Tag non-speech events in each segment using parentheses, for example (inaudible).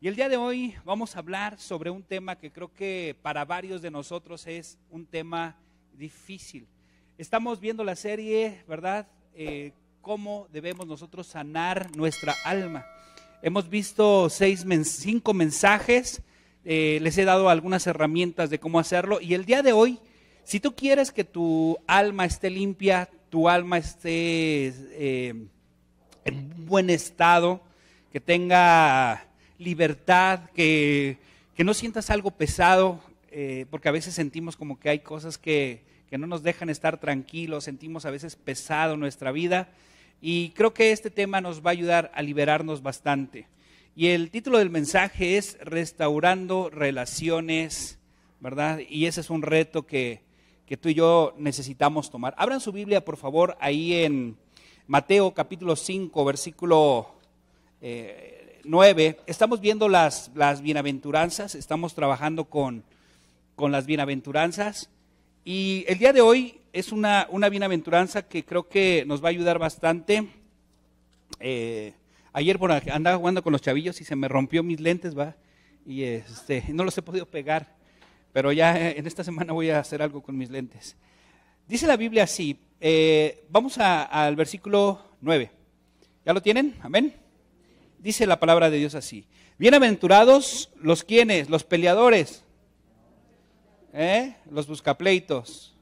Y el día de hoy vamos a hablar sobre un tema que creo que para varios de nosotros es un tema difícil. Estamos viendo la serie, ¿verdad? Eh, cómo debemos nosotros sanar nuestra alma. Hemos visto seis, cinco mensajes, eh, les he dado algunas herramientas de cómo hacerlo y el día de hoy, si tú quieres que tu alma esté limpia, tu alma esté eh, en buen estado, que tenga libertad, que, no sientas algo pesado, eh, porque a veces sentimos como que hay cosas que, que no nos dejan estar tranquilos, sentimos a veces pesado nuestra vida. Y creo que este tema nos va a ayudar a liberarnos bastante. Y el título del mensaje es Restaurando Relaciones, ¿verdad? Y ese es un reto que, que tú y yo necesitamos tomar. Abran su Biblia, por favor, ahí en Mateo capítulo 5, versículo eh, 9, estamos viendo las, las bienaventuranzas, estamos trabajando con, con, las bienaventuranzas y el día de hoy es una, una bienaventuranza que creo que nos va a ayudar bastante. Eh, ayer andaba jugando con los chavillos y se me rompió mis lentes, va, y este, no los he podido pegar, pero ya en esta semana voy a hacer algo con mis lentes. Dice la Biblia así, eh, vamos al versículo 9. ¿Ya lo tienen? Amén dice la palabra de Dios así. Bienaventurados los quienes, los peleadores, ¿eh? los buscapleitos.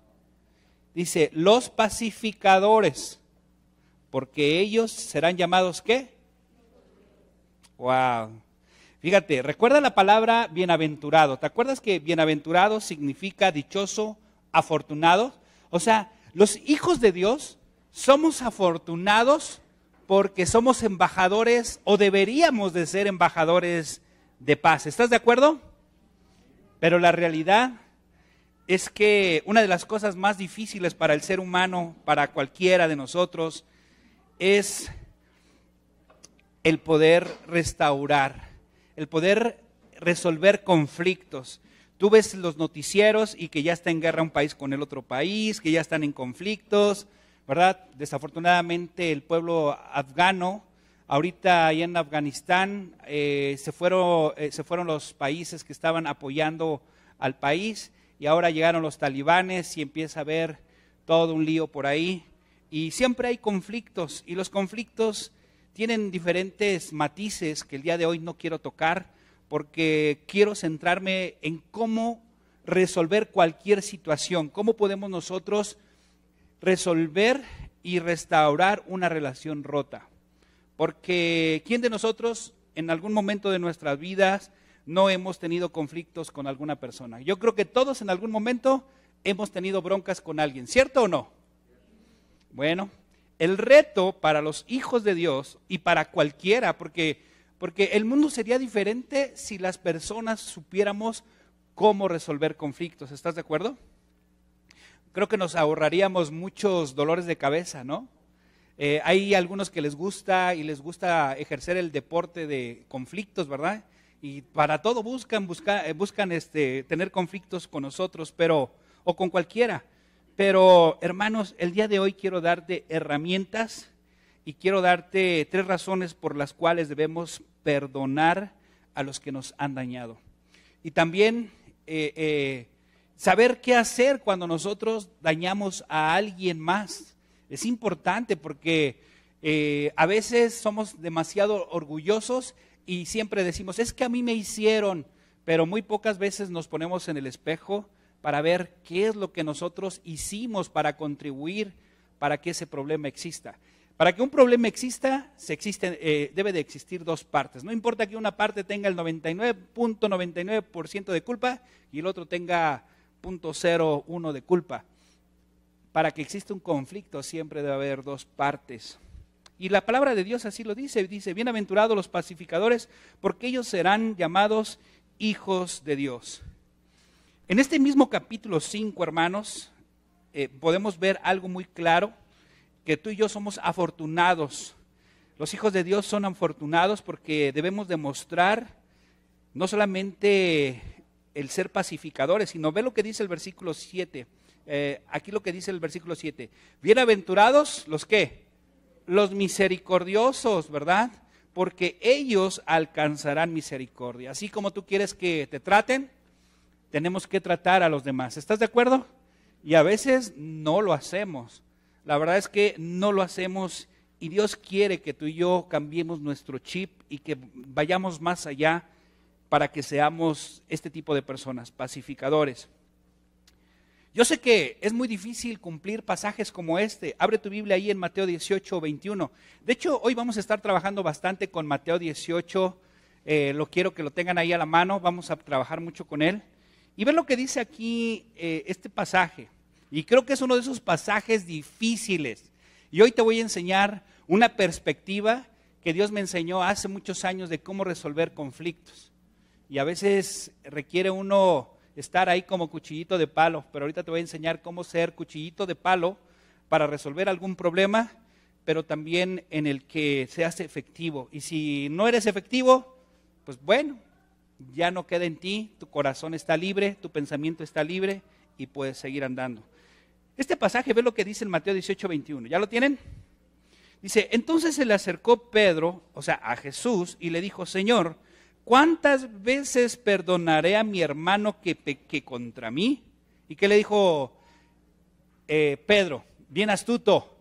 Dice, los pacificadores, porque ellos serán llamados ¿qué? Wow. Fíjate, recuerda la palabra bienaventurado. ¿Te acuerdas que bienaventurado significa dichoso, afortunado? O sea, los hijos de Dios somos afortunados porque somos embajadores o deberíamos de ser embajadores de paz. ¿Estás de acuerdo? Pero la realidad es que una de las cosas más difíciles para el ser humano, para cualquiera de nosotros, es el poder restaurar, el poder resolver conflictos. Tú ves los noticieros y que ya está en guerra un país con el otro país, que ya están en conflictos, ¿verdad? Desafortunadamente el pueblo afgano, ahorita ahí en Afganistán eh, se, fueron, eh, se fueron los países que estaban apoyando al país y ahora llegaron los talibanes y empieza a haber todo un lío por ahí. Y siempre hay conflictos y los conflictos tienen diferentes matices que el día de hoy no quiero tocar porque quiero centrarme en cómo resolver cualquier situación, cómo podemos nosotros resolver y restaurar una relación rota. Porque ¿quién de nosotros en algún momento de nuestras vidas no hemos tenido conflictos con alguna persona? Yo creo que todos en algún momento hemos tenido broncas con alguien, ¿cierto o no? Bueno, el reto para los hijos de Dios y para cualquiera, porque, porque el mundo sería diferente si las personas supiéramos cómo resolver conflictos, ¿estás de acuerdo? Creo que nos ahorraríamos muchos dolores de cabeza, ¿no? Eh, hay algunos que les gusta y les gusta ejercer el deporte de conflictos, ¿verdad? Y para todo buscan, busca, eh, buscan este, tener conflictos con nosotros, pero, o con cualquiera. Pero, hermanos, el día de hoy quiero darte herramientas y quiero darte tres razones por las cuales debemos perdonar a los que nos han dañado. Y también eh, saber qué hacer cuando nosotros dañamos a alguien más. Es importante porque eh, a veces somos demasiado orgullosos y siempre decimos, es que a mí me hicieron, pero muy pocas veces nos ponemos en el espejo para ver qué es lo que nosotros hicimos para contribuir para que ese problema exista. Para que un problema exista, se existe, eh, debe de existir dos partes. No importa que una parte tenga el 99.99% de culpa y el otro tenga 0.01 de culpa. Para que exista un conflicto siempre debe haber dos partes. Y la palabra de Dios así lo dice, dice, bienaventurados los pacificadores, porque ellos serán llamados hijos de Dios. En este mismo capítulo 5, hermanos, eh, podemos ver algo muy claro, que tú y yo somos afortunados. Los hijos de Dios son afortunados porque debemos demostrar no solamente el ser pacificadores, sino ve lo que dice el versículo 7. Eh, aquí lo que dice el versículo 7. Bienaventurados los que? Los misericordiosos, ¿verdad? porque ellos alcanzarán misericordia. Así como tú quieres que te traten, tenemos que tratar a los demás. ¿Estás de acuerdo? Y a veces no lo hacemos. La verdad es que no lo hacemos y Dios quiere que tú y yo cambiemos nuestro chip y que vayamos más allá para que seamos este tipo de personas, pacificadores. Yo sé que es muy difícil cumplir pasajes como este. Abre tu Biblia ahí en Mateo 18, 21. De hecho, hoy vamos a estar trabajando bastante con Mateo 18. Eh, lo quiero que lo tengan ahí a la mano. Vamos a trabajar mucho con él. Y ver lo que dice aquí eh, este pasaje. Y creo que es uno de esos pasajes difíciles. Y hoy te voy a enseñar una perspectiva que Dios me enseñó hace muchos años de cómo resolver conflictos. Y a veces requiere uno estar ahí como cuchillito de palo, pero ahorita te voy a enseñar cómo ser cuchillito de palo para resolver algún problema, pero también en el que seas efectivo. Y si no eres efectivo, pues bueno, ya no queda en ti, tu corazón está libre, tu pensamiento está libre y puedes seguir andando. Este pasaje, ve lo que dice en Mateo 18, 21. ¿Ya lo tienen? Dice, entonces se le acercó Pedro, o sea, a Jesús, y le dijo, Señor, ¿cuántas veces perdonaré a mi hermano que peque contra mí? ¿Y qué le dijo eh, Pedro? Bien astuto,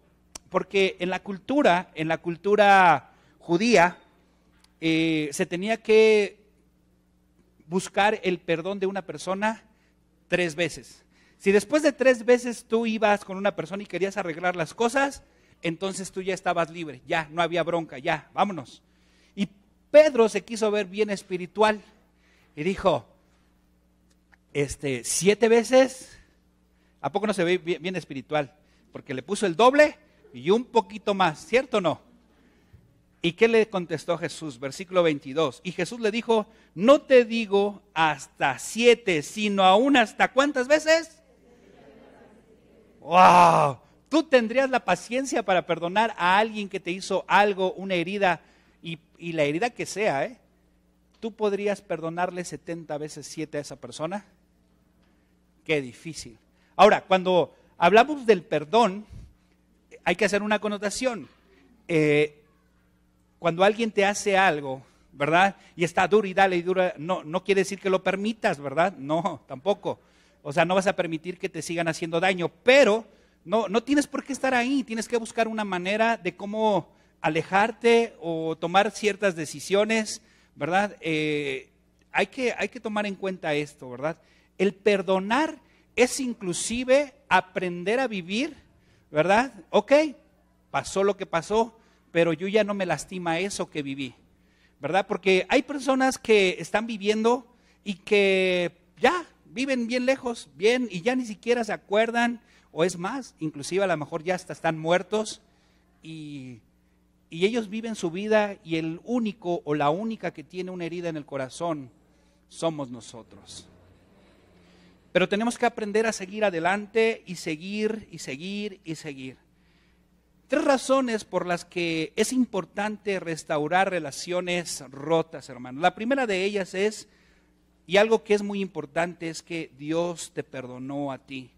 porque en la cultura, en la cultura judía, eh, se tenía que buscar el perdón de una persona tres veces. Si después de tres veces tú ibas con una persona y querías arreglar las cosas, entonces tú ya estabas libre, ya no había bronca, ya, vámonos. Pedro se quiso ver bien espiritual y dijo, este, siete veces, ¿a poco no se ve bien, bien espiritual? Porque le puso el doble y un poquito más, ¿cierto o no? ¿Y qué le contestó Jesús? Versículo 22. Y Jesús le dijo, no te digo hasta siete, sino aún hasta cuántas veces? ¡Wow! Tú tendrías la paciencia para perdonar a alguien que te hizo algo, una herida, y, la herida que sea, ¿eh? ¿Tú podrías perdonarle 70 veces 7 a esa persona? Qué difícil. Ahora, cuando hablamos del perdón, hay que hacer una connotación. Eh, cuando alguien te hace algo, ¿verdad? Y está duro y dale y dura, no, no quiere decir que lo permitas, ¿verdad? No, tampoco. O sea, no vas a permitir que te sigan haciendo daño, pero no, no tienes por qué estar ahí, tienes que buscar una manera de cómo alejarte o tomar ciertas decisiones, ¿verdad? Eh, hay, que, hay que tomar en cuenta esto, ¿verdad? El perdonar es inclusive aprender a vivir, ¿verdad? Ok, pasó lo que pasó, pero yo ya no me lastima eso que viví, ¿verdad? Porque hay personas que están viviendo y que ya viven bien lejos, bien, y ya ni siquiera se acuerdan, o es más, inclusive a lo mejor ya hasta están muertos, y, y ellos viven su vida y el único o la única que tiene una herida en el corazón somos nosotros. Pero tenemos que aprender a seguir adelante y seguir y seguir y seguir. Tres razones por las que es importante restaurar relaciones rotas, hermano. La primera de ellas es y algo que es muy importante es que Dios te perdonó a ti.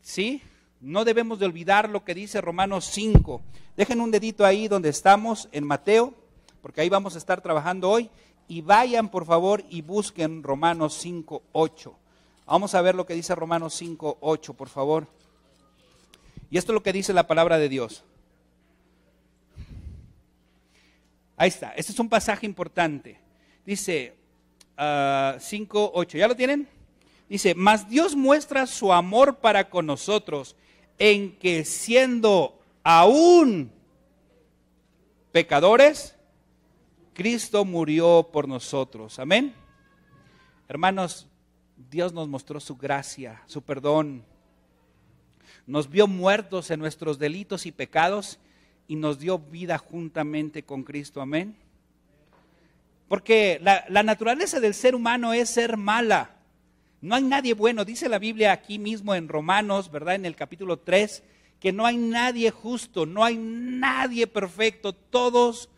¿Sí? No debemos de olvidar lo que dice Romanos 5. Dejen un dedito ahí donde estamos, en Mateo, porque ahí vamos a estar trabajando hoy. Y vayan, por favor, y busquen Romanos 5, 8. Vamos a ver lo que dice Romanos 5, 8, por favor. Y esto es lo que dice la palabra de Dios. Ahí está, este es un pasaje importante. Dice, 5, 8. ¿Ya lo tienen? Dice, mas Dios muestra su amor para con nosotros en que siendo aún pecadores, Cristo murió por nosotros. Amén. Hermanos, Dios nos mostró su gracia, su perdón. Nos vio muertos en nuestros delitos y pecados y nos dio vida juntamente con Cristo. Amén. Porque la, naturaleza del ser humano es ser mala. No hay nadie bueno. Dice la Biblia aquí mismo en Romanos, ¿verdad? En el capítulo 3, que no hay nadie justo, no hay nadie perfecto. Todos,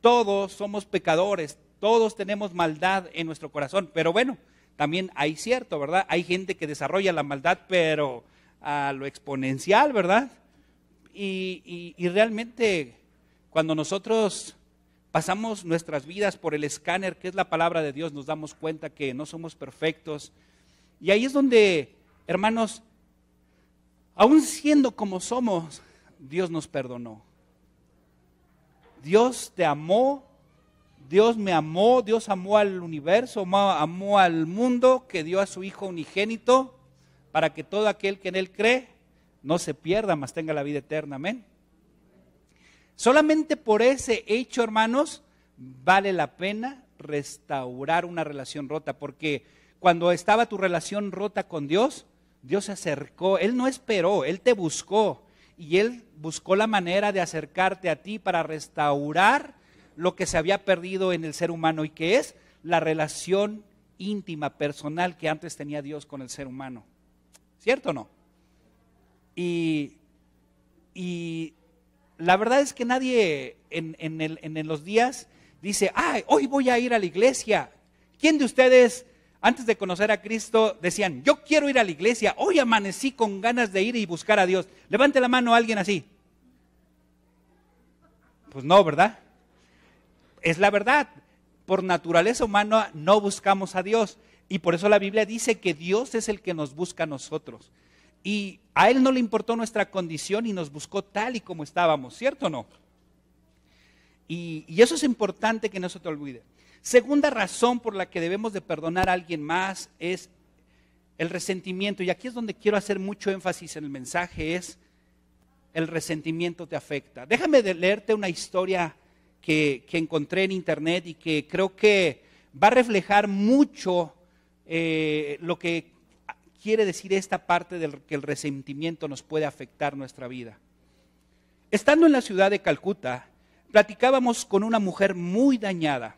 todos somos pecadores, todos tenemos maldad en nuestro corazón. Pero bueno, también hay cierto, ¿verdad? Hay gente que desarrolla la maldad, pero a lo exponencial, ¿verdad? y realmente cuando nosotros pasamos nuestras vidas por el escáner, que es la palabra de Dios, nos damos cuenta que no somos perfectos. Y ahí es donde, hermanos, aún siendo como somos, Dios nos perdonó. Dios te amó, Dios me amó, Dios amó al universo, amó, al mundo, que dio a su Hijo unigénito para que todo aquel que en Él cree no se pierda, mas tenga la vida eterna. Amén. Solamente por ese hecho, hermanos, vale la pena restaurar una relación rota, porque cuando estaba tu relación rota con Dios, Dios se acercó, Él no esperó, Él te buscó y Él buscó la manera de acercarte a ti para restaurar lo que se había perdido en el ser humano y que es la relación íntima, personal que antes tenía Dios con el ser humano. ¿Cierto o no? Y, y la verdad es que nadie en, en, los días dice, ay, hoy voy a ir a la iglesia. ¿Quién de ustedes, antes de conocer a Cristo, decían, yo quiero ir a la iglesia, hoy amanecí con ganas de ir y buscar a Dios? Levante la mano a alguien así. Pues no, ¿verdad? Es la verdad. Por naturaleza humana no buscamos a Dios. Y por eso la Biblia dice que Dios es el que nos busca a nosotros. Y a Él no le importó nuestra condición y nos buscó tal y como estábamos, ¿cierto o no? Y, eso es importante que no se te olvide. Segunda razón por la que debemos de perdonar a alguien más es el resentimiento. Y aquí es donde quiero hacer mucho énfasis en el mensaje, es el resentimiento te afecta. Déjame leerte una historia que, encontré en internet y que creo que va a reflejar mucho eh, lo que quiere decir esta parte del que el resentimiento nos puede afectar nuestra vida. Estando en la ciudad de Calcuta, platicábamos con una mujer muy dañada.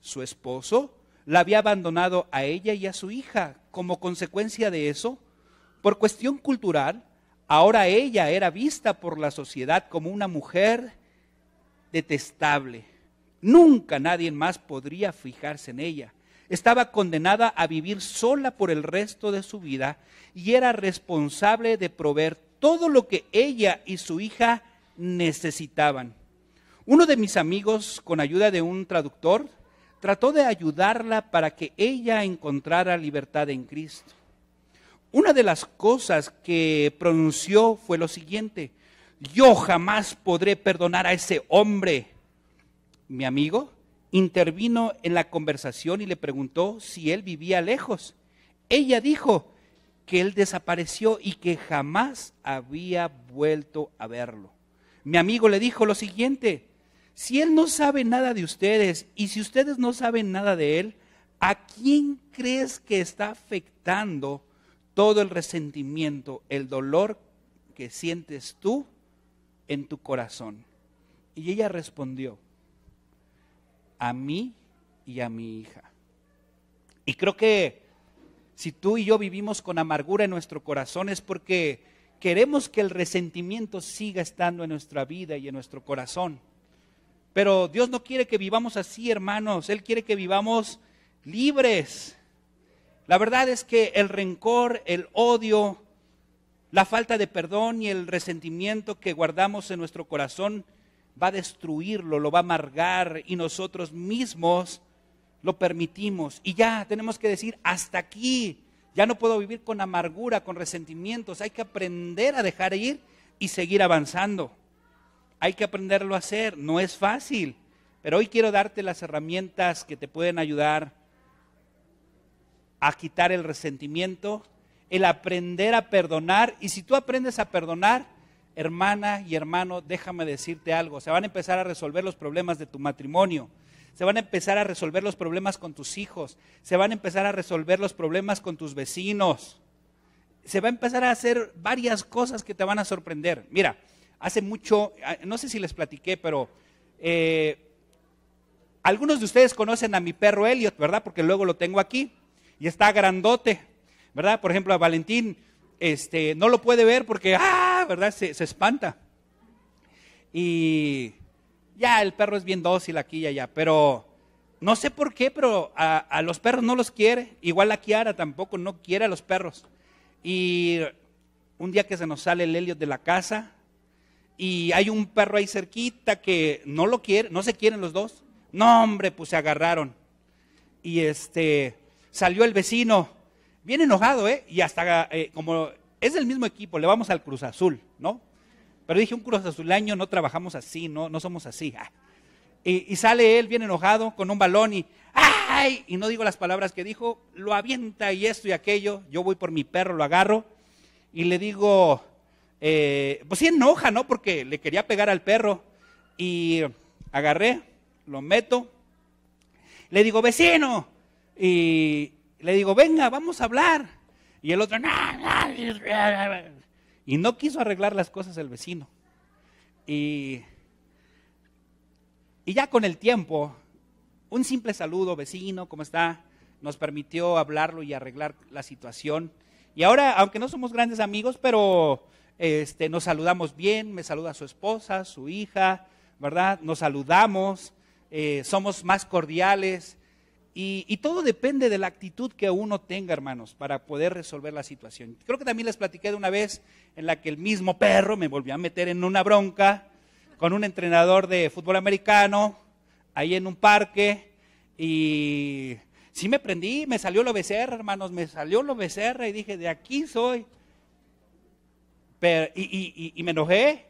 Su esposo la había abandonado a ella y a su hija. Como consecuencia de eso, por cuestión cultural, ahora ella era vista por la sociedad como una mujer detestable. Nunca nadie más podría fijarse en ella estaba condenada a vivir sola por el resto de su vida y era responsable de proveer todo lo que ella y su hija necesitaban. Uno de mis amigos, con ayuda de un traductor, trató de ayudarla para que ella encontrara libertad en Cristo. Una de las cosas que pronunció fue lo siguiente, yo jamás podré perdonar a ese hombre. Mi amigo intervino en la conversación y le preguntó si él vivía lejos. Ella dijo que él desapareció y que jamás había vuelto a verlo. Mi amigo le dijo lo siguiente, si él no sabe nada de ustedes y si ustedes no saben nada de él, ¿a quién crees que está afectando todo el resentimiento, el dolor que sientes tú en tu corazón? Y ella respondió, a mí y a mi hija. Y creo que si tú y yo vivimos con amargura en nuestro corazón es porque queremos que el resentimiento siga estando en nuestra vida y en nuestro corazón. Pero Dios no quiere que vivamos así, hermanos. Él quiere que vivamos libres. La verdad es que el rencor, el odio, la falta de perdón y el resentimiento que guardamos en nuestro corazón va a destruirlo, lo va a amargar y nosotros mismos lo permitimos. Y ya tenemos que decir, hasta aquí, ya no puedo vivir con amargura, con resentimientos, hay que aprender a dejar ir y seguir avanzando. Hay que aprenderlo a hacer, no es fácil, pero hoy quiero darte las herramientas que te pueden ayudar a quitar el resentimiento, el aprender a perdonar, y si tú aprendes a perdonar, hermana y hermano, déjame decirte algo, se van a empezar a resolver los problemas de tu matrimonio, se van a empezar a resolver los problemas con tus hijos, se van a empezar a resolver los problemas con tus vecinos, se va a empezar a hacer varias cosas que te van a sorprender. Mira, hace mucho, ah, no sé si les platiqué, pero eh, algunos de ustedes conocen a mi perro Elliot, ¿verdad? Porque luego lo tengo aquí y está grandote, ¿verdad? Por ejemplo, a Valentín este, no lo puede ver porque, ah, ¿verdad? Se, espanta. Y ya, el perro es bien dócil aquí y allá, pero no sé por qué, pero a, los perros no los quiere. Igual la Kiara tampoco no quiere a los perros. Y un día que se nos sale el helio de la casa y hay un perro ahí cerquita que no lo quiere, no se quieren los dos. No, hombre, pues se agarraron. Y este, salió el vecino, bien enojado, ¿eh? Y hasta, eh, como es del mismo equipo, le vamos al Cruz Azul, ¿no? Pero dije, un Cruz Azuleño no trabajamos así, no, no somos así. Ah. Y, y, sale él bien enojado con un balón y, ¡ay! Y no digo las palabras que dijo, lo avienta y esto y aquello. Yo voy por mi perro, lo agarro y le digo, eh, pues sí enoja, ¿no? Porque le quería pegar al perro. Y agarré, lo meto, le digo, vecino, y le digo, venga, vamos a hablar. Y el otro, y no quiso arreglar las cosas el vecino. Y, y ya con el tiempo, un simple saludo, vecino, ¿cómo está? Nos permitió hablarlo y arreglar la situación. Y ahora, aunque no somos grandes amigos, pero este, nos saludamos bien, me saluda su esposa, su hija, ¿verdad? Nos saludamos, eh, somos más cordiales. Y, todo depende de la actitud que uno tenga, hermanos, para poder resolver la situación. Creo que también les platiqué de una vez en la que el mismo perro me volvió a meter en una bronca con un entrenador de fútbol americano, ahí en un parque, y sí me prendí, me salió lo becerra, hermanos, me salió lo becerra y dije, de aquí soy. Y, me enojé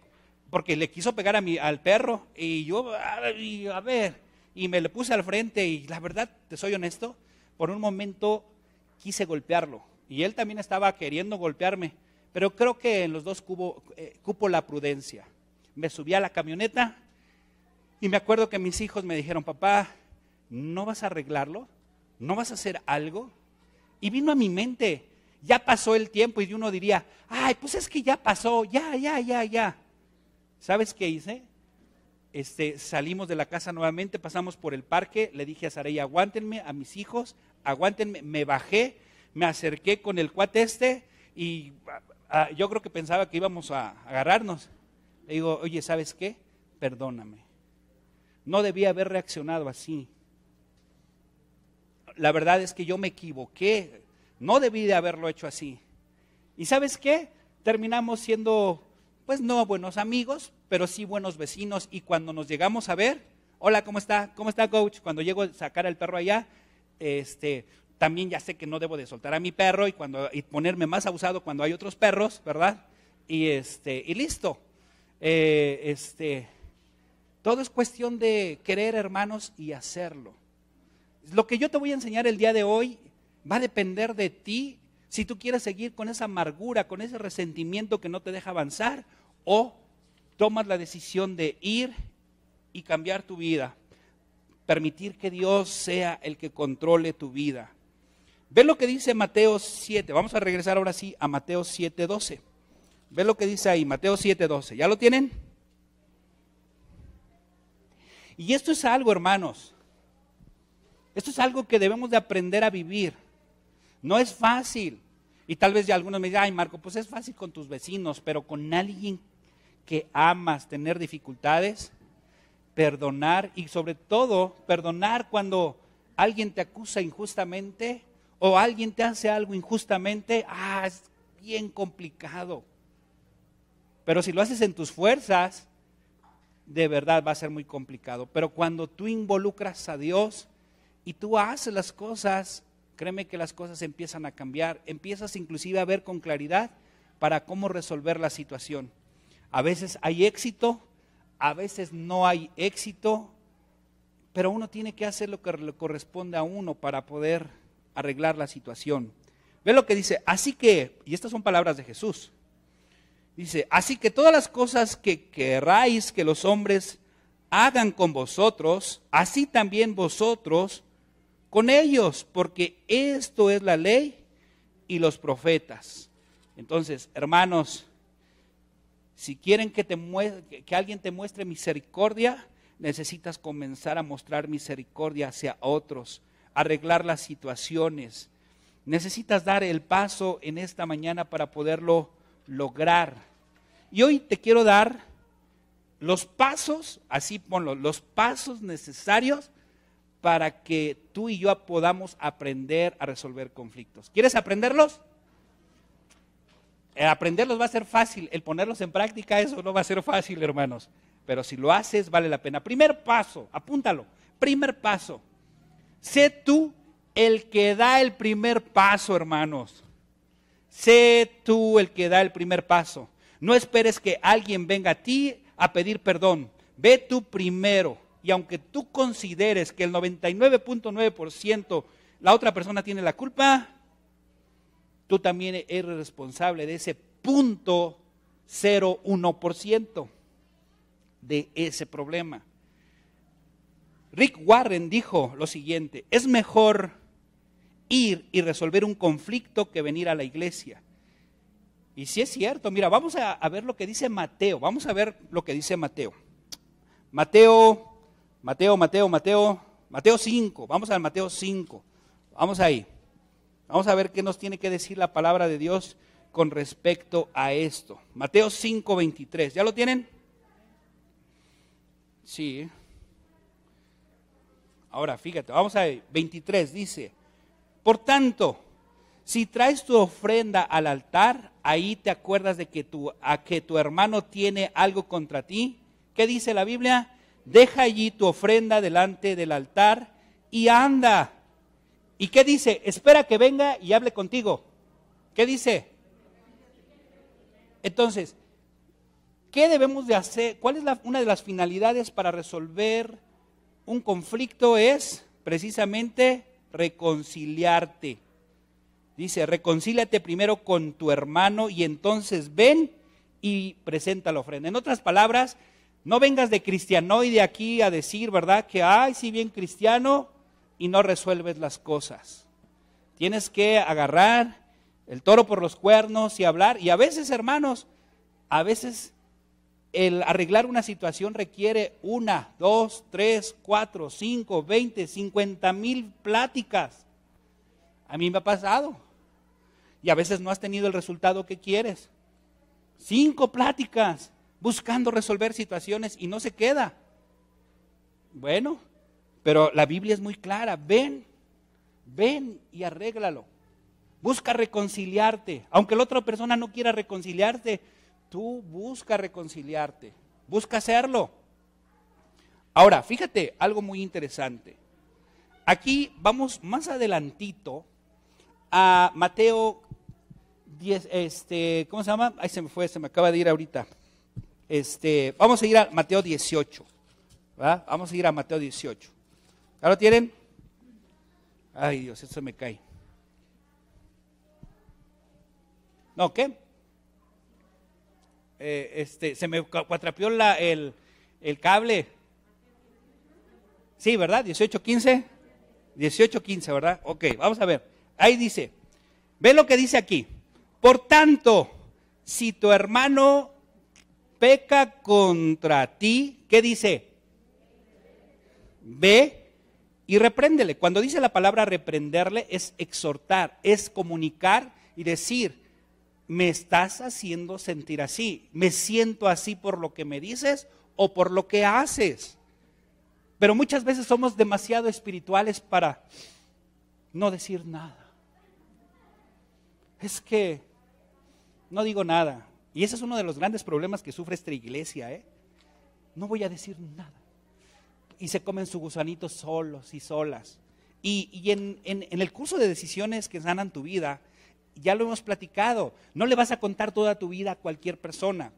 porque le quiso pegar a mi, al perro y yo, a ver, y me le puse al frente y la verdad, te soy honesto, por un momento quise golpearlo y él también estaba queriendo golpearme, pero creo que en los dos cubo, eh, cupo la prudencia. Me subí a la camioneta y me acuerdo que mis hijos me dijeron, papá, ¿no vas a arreglarlo? ¿No vas a hacer algo? Y vino a mi mente, ya pasó el tiempo y uno diría, ay, pues es que ya pasó, ya, ya, ya, ya. ¿Sabes qué hice? Este, salimos de la casa nuevamente, pasamos por el parque, le dije a Saray, aguántenme, a mis hijos, aguántenme, me bajé, me acerqué con el cuate este y yo creo que pensaba que íbamos a agarrarnos. Le digo, oye, ¿sabes qué? Perdóname. No debía haber reaccionado así. La verdad es que yo me equivoqué. No debí de haberlo hecho así. ¿Y sabes qué? Terminamos siendo pues no buenos amigos, pero sí buenos vecinos. Y cuando nos llegamos a ver, hola, ¿cómo está? ¿Cómo está, coach? Cuando llego a sacar al perro allá, este, también ya sé que no debo de soltar a mi perro y, cuando, y ponerme más abusado cuando hay otros perros, ¿verdad? Y, este, y listo. Eh, este, todo es cuestión de querer, hermanos, y hacerlo. Lo que yo te voy a enseñar el día de hoy va a depender de ti si tú quieres seguir con esa amargura, con ese resentimiento que no te deja avanzar, o tomas la decisión de ir y cambiar tu vida, permitir que Dios sea el que controle tu vida. Ve lo que dice Mateo 7, vamos a regresar ahora sí a Mateo 7:12. Ve lo que dice ahí, Mateo 7:12. ¿Ya lo tienen? Y esto es algo, hermanos. Esto es algo que debemos de aprender a vivir. No es fácil. Y tal vez ya algunos me digan, ay Marco, pues es fácil con tus vecinos, pero con alguien que amas tener dificultades, perdonar y sobre todo perdonar cuando alguien te acusa injustamente o alguien te hace algo injustamente, ah, es bien complicado. Pero si lo haces en tus fuerzas, de verdad va a ser muy complicado. Pero cuando tú involucras a Dios y tú haces las cosas créeme que las cosas empiezan a cambiar, empiezas inclusive a ver con claridad para cómo resolver la situación. A veces hay éxito, a veces no hay éxito, pero uno tiene que hacer lo que le corresponde a uno para poder arreglar la situación. Ve lo que dice, así que, y estas son palabras de Jesús, dice, así que todas las cosas que queráis que los hombres hagan con vosotros, así también vosotros con ellos, porque esto es la ley y los profetas. Entonces, hermanos, si quieren que, te que alguien te muestre misericordia, necesitas comenzar a mostrar misericordia hacia otros, arreglar las situaciones. Necesitas dar el paso en esta mañana para poderlo lograr. Y hoy te quiero dar los pasos, así ponlo, los pasos necesarios para que tú y yo podamos aprender a resolver conflictos. ¿Quieres aprenderlos? El aprenderlos va a ser fácil, el ponerlos en práctica eso no va a ser fácil, hermanos. Pero si lo haces, vale la pena. Primer paso, apúntalo. Primer paso. Sé tú el que da el primer paso, hermanos. Sé tú el que da el primer paso. No esperes que alguien venga a ti a pedir perdón. Ve tú primero. Y aunque tú consideres que el 99.9% la otra persona tiene la culpa, tú también eres responsable de ese punto 0,1% de ese problema. Rick Warren dijo lo siguiente, es mejor ir y resolver un conflicto que venir a la iglesia. Y si es cierto, mira, vamos a, ver lo que dice Mateo, vamos a ver lo que dice Mateo. Mateo, Mateo, Mateo, Mateo, Mateo 5, vamos al Mateo 5, vamos ahí. Vamos a ver qué nos tiene que decir la palabra de Dios con respecto a esto. Mateo 5, 23, ¿ya lo tienen? Sí. Ahora, fíjate, vamos a ver, 23 dice, por tanto, si traes tu ofrenda al altar, ahí te acuerdas de que tu, a que tu hermano tiene algo contra ti. ¿Qué dice la Biblia? Deja allí tu ofrenda delante del altar y anda. ¿Y qué dice? Espera que venga y hable contigo. ¿Qué dice? Entonces, ¿qué debemos de hacer? ¿Cuál es la, una de las finalidades para resolver un conflicto? Es precisamente reconciliarte. Dice, reconcíliate primero con tu hermano y entonces ven y presenta la ofrenda. En otras palabras, no vengas de cristianoide aquí a decir, ¿verdad? Que, ay, si bien cristiano y no resuelves las cosas. Tienes que agarrar el toro por los cuernos y hablar. Y a veces, hermanos, a veces el arreglar una situación requiere una, dos, tres, cuatro, cinco, veinte, cincuenta mil pláticas. A mí me ha pasado. Y a veces no has tenido el resultado que quieres. Cinco pláticas buscando resolver situaciones y no se queda. Bueno, pero la Biblia es muy clara. Ven, ven y arréglalo. Busca reconciliarte. Aunque la otra persona no quiera reconciliarte, tú busca reconciliarte. Busca hacerlo. Ahora, fíjate algo muy interesante. Aquí vamos más adelantito a Mateo 10, este, ¿cómo se llama? Ahí se me fue, se me acaba de ir ahorita. Este, vamos a ir a Mateo 18. Vamos a ir a Mateo 18. ¿Ya lo tienen? Ay Dios, eso me cae. ¿No qué? Eh, este, se me cuatrapió el, el cable. Sí, ¿verdad? 18.15. 18.15, ¿verdad? Ok, vamos a ver. Ahí dice, ve lo que dice aquí. Por tanto, si tu hermano peca contra ti, ¿qué dice? Ve y repréndele. Cuando dice la palabra reprenderle es exhortar, es comunicar y decir, me estás haciendo sentir así, me siento así por lo que me dices o por lo que haces. Pero muchas veces somos demasiado espirituales para no decir nada. Es que no digo nada. Y ese es uno de los grandes problemas que sufre esta iglesia. ¿eh? No voy a decir nada. Y se comen su gusanito solos y solas. Y, en, en el curso de decisiones que sanan tu vida, ya lo hemos platicado, no le vas a contar toda tu vida a cualquier persona.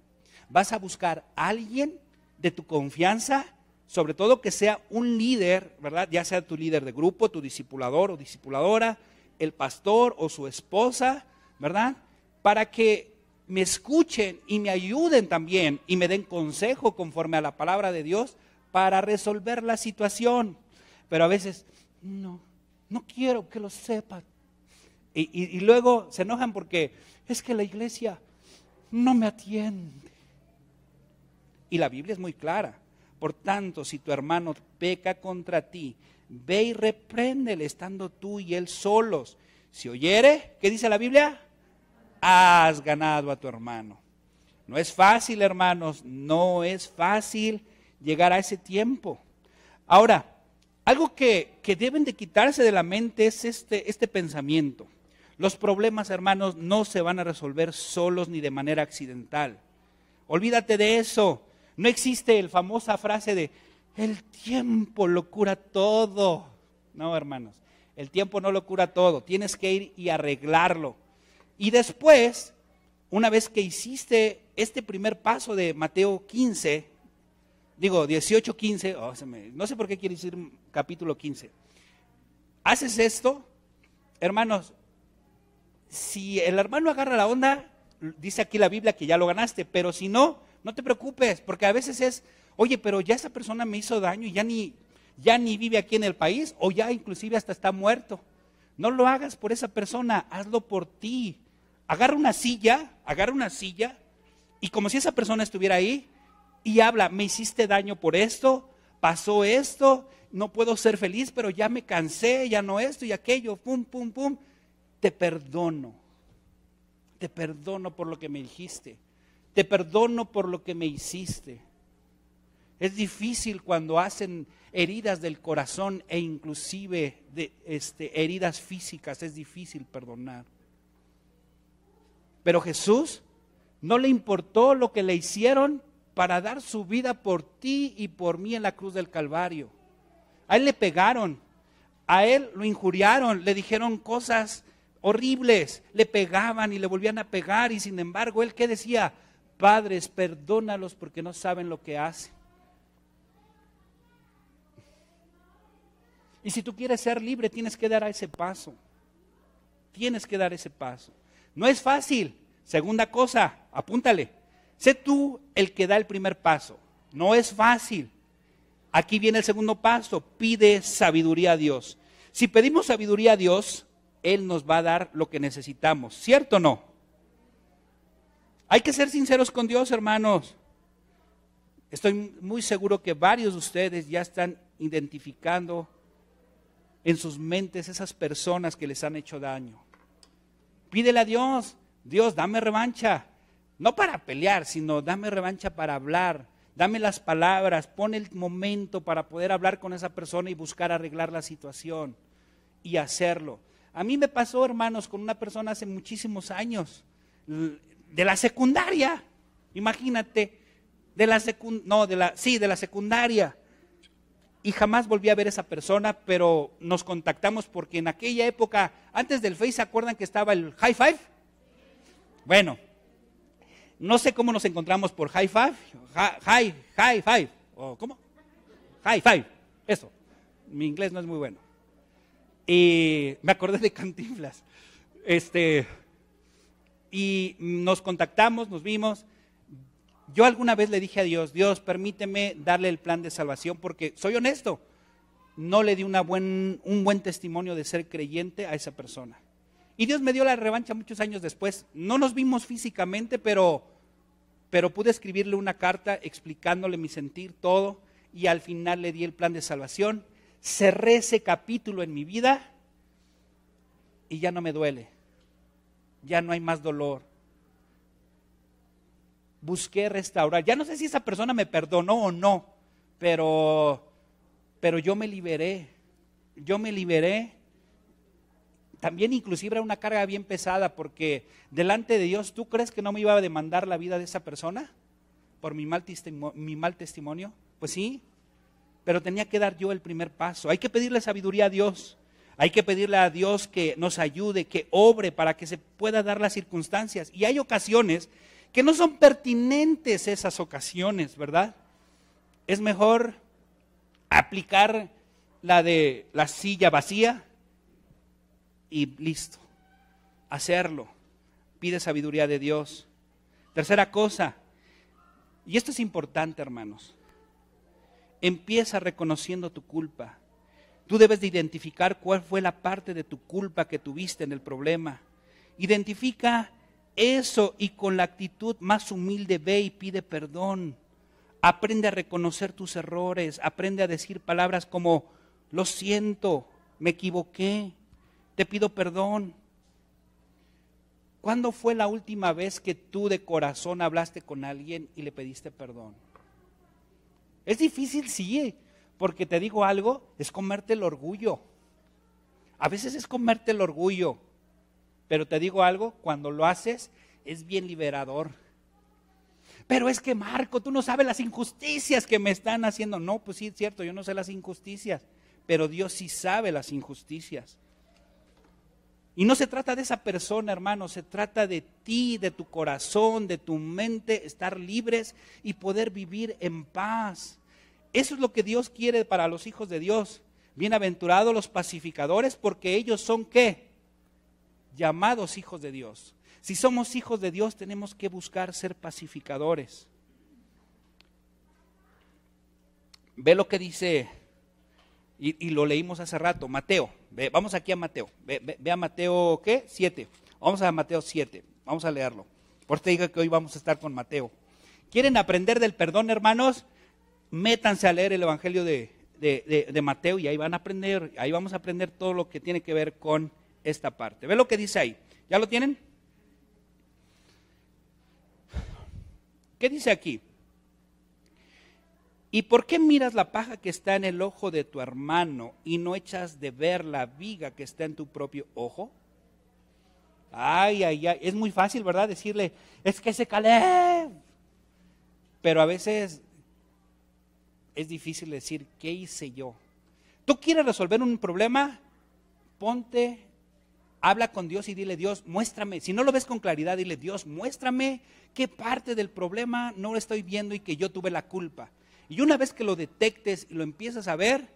Vas a buscar a alguien de tu confianza, sobre todo que sea un líder, ¿verdad? Ya sea tu líder de grupo, tu discipulador o discipuladora, el pastor o su esposa, ¿verdad? Para que me escuchen y me ayuden también y me den consejo conforme a la palabra de Dios para resolver la situación. Pero a veces, no, no quiero que lo sepan. Y, y, luego se enojan porque es que la iglesia no me atiende. Y la Biblia es muy clara. Por tanto, si tu hermano peca contra ti, ve y repréndele estando tú y él solos. Si oyere, ¿qué dice la Biblia? Has ganado a tu hermano. No es fácil, hermanos, no es fácil llegar a ese tiempo. Ahora, algo que, deben de quitarse de la mente es este, este pensamiento. Los problemas, hermanos, no se van a resolver solos ni de manera accidental. Olvídate de eso. No existe la famosa frase de, el tiempo lo cura todo. No, hermanos, el tiempo no lo cura todo. Tienes que ir y arreglarlo. Y después, una vez que hiciste este primer paso de Mateo 15, digo 18, 15, no sé por qué quiere decir capítulo 15. Haces esto, hermanos, si el hermano agarra la onda, dice aquí la Biblia que ya lo ganaste, pero si no, no te preocupes, porque a veces es, oye, pero ya esa persona me hizo daño y ya ni, ya ni vive aquí en el país o ya inclusive hasta está muerto. No lo hagas por esa persona, hazlo por ti. Agarra una silla, agarra una silla y como si esa persona estuviera ahí y habla, me hiciste daño por esto, pasó esto, no puedo ser feliz, pero ya me cansé, ya no esto y aquello, pum, pum, pum. Te perdono. Te perdono por lo que me dijiste. Te perdono por lo que me hiciste. Es difícil cuando hacen heridas del corazón e inclusive de, este, heridas físicas, es difícil perdonar. Pero Jesús no le importó lo que le hicieron para dar su vida por ti y por mí en la cruz del Calvario. A él le pegaron, a él lo injuriaron, le dijeron cosas horribles, le pegaban y le volvían a pegar y sin embargo él qué decía, padres, perdónalos porque no saben lo que hacen. Y si tú quieres ser libre, tienes que dar ese paso. Tienes que dar ese paso. No es fácil. Segunda cosa, apúntale. Sé tú el que da el primer paso. No es fácil. Aquí viene el segundo paso. Pide sabiduría a Dios. Si pedimos sabiduría a Dios, Él nos va a dar lo que necesitamos. ¿Cierto o no? Hay que ser sinceros con Dios, hermanos. Estoy muy seguro que varios de ustedes ya están identificando en sus mentes esas personas que les han hecho daño. Pídele a Dios, Dios, dame revancha. No para pelear, sino dame revancha para hablar. Dame las palabras, pon el momento para poder hablar con esa persona y buscar arreglar la situación y hacerlo. A mí me pasó, hermanos, con una persona hace muchísimos años, de la secundaria. Imagínate, de la no, de la sí, de la secundaria y jamás volví a ver a esa persona, pero nos contactamos porque en aquella época, antes del Face, ¿se acuerdan que estaba el High Five? Bueno, no sé cómo nos encontramos por High Five, High, High Five, o ¿cómo? High Five, eso. Mi inglés no es muy bueno. Y me acordé de Cantinflas. Este, y nos contactamos, nos vimos, yo alguna vez le dije a Dios, Dios, permíteme darle el plan de salvación porque soy honesto, no le di un buen testimonio de ser creyente a esa persona. Y Dios me dio la revancha muchos años después. No nos vimos físicamente, pero, pero pude escribirle una carta explicándole mi sentir, todo, y al final le di el plan de salvación. Cerré ese capítulo en mi vida y ya no me duele. Ya no hay más dolor busqué restaurar. Ya no sé si esa persona me perdonó o no, pero, pero yo me liberé. Yo me liberé. También inclusive era una carga bien pesada porque delante de Dios, ¿tú crees que no me iba a demandar la vida de esa persona por mi mal, mi mal testimonio? Pues sí, pero tenía que dar yo el primer paso. Hay que pedirle sabiduría a Dios. Hay que pedirle a Dios que nos ayude, que obre para que se pueda dar las circunstancias. Y hay ocasiones que no son pertinentes esas ocasiones, ¿verdad? Es mejor aplicar la de la silla vacía y listo, hacerlo. Pide sabiduría de Dios. Tercera cosa, y esto es importante, hermanos, empieza reconociendo tu culpa. Tú debes de identificar cuál fue la parte de tu culpa que tuviste en el problema. Identifica eso y con la actitud más humilde ve y pide perdón. Aprende a reconocer tus errores, aprende a decir palabras como, lo siento, me equivoqué, te pido perdón. ¿Cuándo fue la última vez que tú de corazón hablaste con alguien y le pediste perdón? Es difícil, sí, porque te digo algo, es comerte el orgullo. A veces es comerte el orgullo. Pero te digo algo, cuando lo haces es bien liberador. Pero es que Marco, tú no sabes las injusticias que me están haciendo. No, pues sí, es cierto, yo no sé las injusticias, pero Dios sí sabe las injusticias. Y no se trata de esa persona, hermano, se trata de ti, de tu corazón, de tu mente, estar libres y poder vivir en paz. Eso es lo que Dios quiere para los hijos de Dios. Bienaventurados los pacificadores, porque ellos son qué? Llamados hijos de Dios. Si somos hijos de Dios, tenemos que buscar ser pacificadores. Ve lo que dice, y, lo leímos hace rato, Mateo. vamos aquí a Mateo. Ve, a Mateo, ¿qué? 7. Vamos a Mateo 7. Vamos a leerlo. Por te digo que hoy vamos a estar con Mateo. ¿Quieren aprender del perdón, hermanos? Métanse a leer el Evangelio de, de, Mateo y ahí van a aprender, ahí vamos a aprender todo lo que tiene que ver con esta parte. Ve lo que dice ahí. ¿Ya lo tienen? ¿Qué dice aquí? ¿Y por qué miras la paja que está en el ojo de tu hermano y no echas de ver la viga que está en tu propio ojo? Ay, ay, ay, es muy fácil, ¿verdad? Decirle, es que se Caleb. Pero a veces es difícil decir, ¿qué hice yo? ¿Tú quieres resolver un problema? Ponte habla con Dios y dile, Dios, muéstrame. Si no lo ves con claridad, dile, Dios, muéstrame qué parte del problema no lo estoy viendo y que yo tuve la culpa. Y una vez que lo detectes y lo empiezas a ver,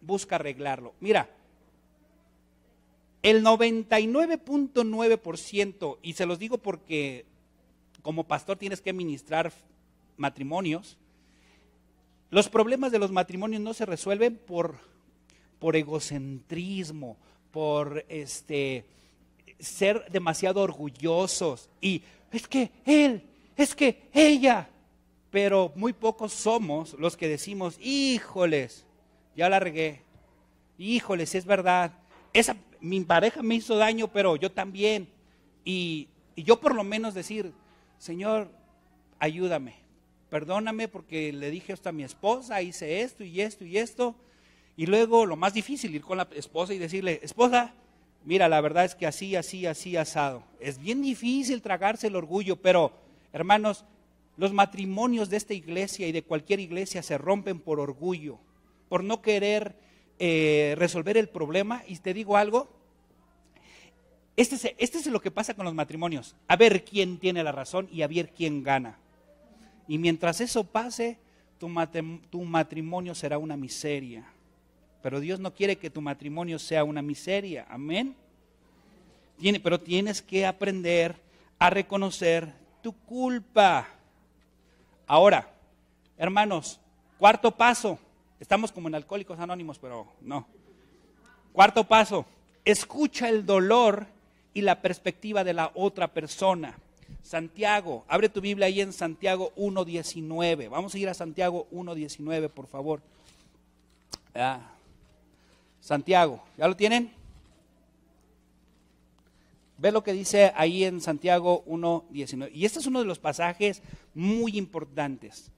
busca arreglarlo. Mira, el 99.9%, y se los digo porque como pastor tienes que ministrar matrimonios, los problemas de los matrimonios no se resuelven por, por egocentrismo, por este ser demasiado orgullosos. Y es que él, es que ella, pero muy pocos somos los que decimos, híjoles, ya la regué, híjoles, es verdad, esa, mi pareja me hizo daño, pero yo también, y, y yo por lo menos decir, Señor, ayúdame, perdóname porque le dije esto a mi esposa, hice esto y esto y esto, y luego lo más difícil, ir con la esposa y decirle, esposa, mira, la verdad es que así, así, así, asado. Es bien difícil tragarse el orgullo, pero hermanos, los matrimonios de esta iglesia y de cualquier iglesia se rompen por orgullo, por no querer eh, resolver el problema. Y te digo algo, este es, este es lo que pasa con los matrimonios, a ver quién tiene la razón y a ver quién gana. Y mientras eso pase, tu, tu matrimonio será una miseria. Pero Dios no quiere que tu matrimonio sea una miseria. Amén. Pero tienes que aprender a reconocer tu culpa. Ahora, hermanos, cuarto paso. Estamos como en Alcohólicos Anónimos, pero no. Cuarto paso. Escucha el dolor y la perspectiva de la otra persona. Santiago, abre tu Biblia ahí en Santiago 1.19. Vamos a ir a Santiago 1.19, por favor. Ah. Santiago, ¿ya lo tienen? Ve lo que dice ahí en Santiago 1.19. Y este es uno de los pasajes muy importantes.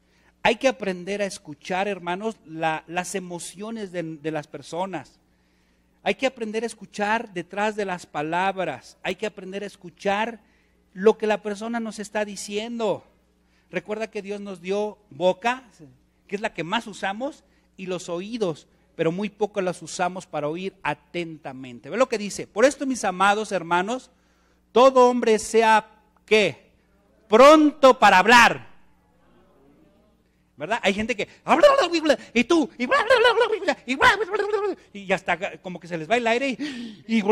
Hay que aprender a escuchar, hermanos, las emociones de, de las personas. Hay que aprender a escuchar detrás de las palabras. Hay que aprender a escuchar lo que la persona nos está diciendo. Recuerda que Dios nos dio boca, que es la que más usamos, y los oídos pero muy poco las usamos para oír atentamente. Ve lo que dice. Por esto, mis amados hermanos, todo hombre sea ¿qué? Pronto para hablar. ¿Verdad? Hay gente que y tú y, hasta como que se les va el aire y,